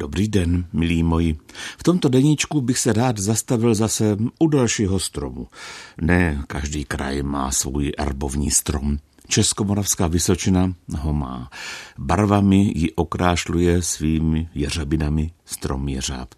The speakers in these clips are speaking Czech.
Dobrý den, milí moji. V tomto deníčku bych se rád zastavil zase u dalšího stromu. Ne, každý kraj má svůj erbovní strom. Českomoravská Vysočina ho má. Barvami ji okrášluje svými jeřabinami strom jeřáb.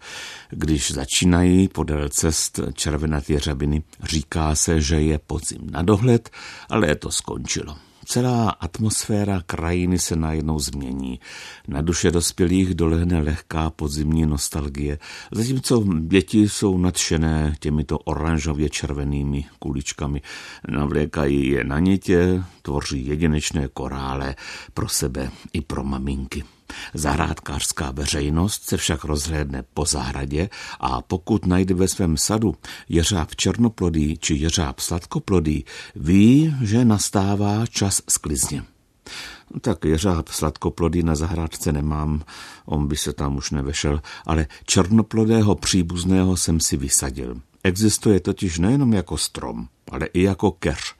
Když začínají podél cest červenat jeřabiny, říká se, že je podzim na dohled, ale to skončilo. Celá atmosféra krajiny se najednou změní. Na duše dospělých dolehne lehká podzimní nostalgie, zatímco děti jsou nadšené těmito oranžově červenými kuličkami. Navlékají je na nitě, tvoří jedinečné korále pro sebe i pro maminky. Zahrádkářská veřejnost se však rozhlédne po zahradě a pokud najde ve svém sadu jeřáb černoplodý či jeřáb sladkoplodý, ví, že nastává čas sklizně. Tak jeřáb sladkoplodý na zahrádce nemám, on by se tam už nevešel, ale černoplodého příbuzného jsem si vysadil. Existuje totiž nejenom jako strom, ale i jako keř.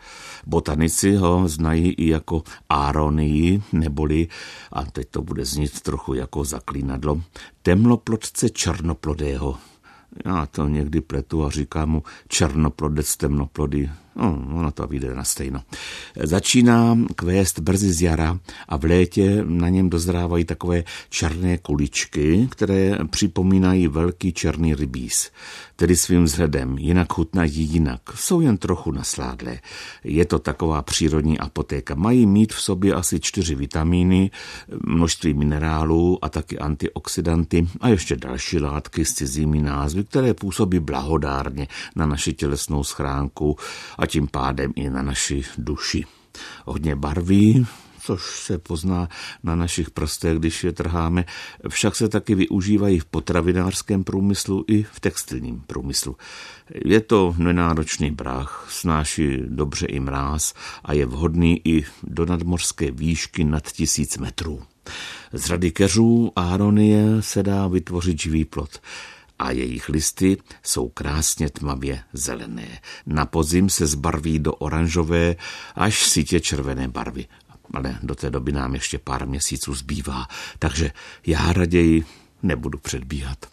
Botanici ho znají i jako aronii, neboli, a teď to bude znít trochu jako zaklínadlo, temnoplodce černoplodého. Já to někdy pletu a říkám mu černoplodec temnoplody. No, ono to vyjde na stejno. Začíná kvést brzy z jara a v létě na něm dozrávají takové černé kuličky, které připomínají velký černý rybíz. Tedy svým vzhledem, jinak chutnají jinak, jsou jen trochu nasládlé. Je to taková přírodní apotéka. Mají mít v sobě asi čtyři vitamíny, množství minerálů a taky antioxidanty a ještě další látky s cizími názvy, které působí blahodárně na naši tělesnou schránku a tím pádem i na naši duši. Hodně barví, což se pozná na našich prstech, když je trháme, však se taky využívají v potravinářském průmyslu i v textilním průmyslu. Je to nenáročný brach, snáší dobře i mráz a je vhodný i do nadmořské výšky nad tisíc metrů. Z řady keřů Aronie se dá vytvořit živý plot a jejich listy jsou krásně tmavě zelené. Na podzim se zbarví do oranžové až sítě červené barvy. Ale do té doby nám ještě pár měsíců zbývá, takže já raději nebudu předbíhat.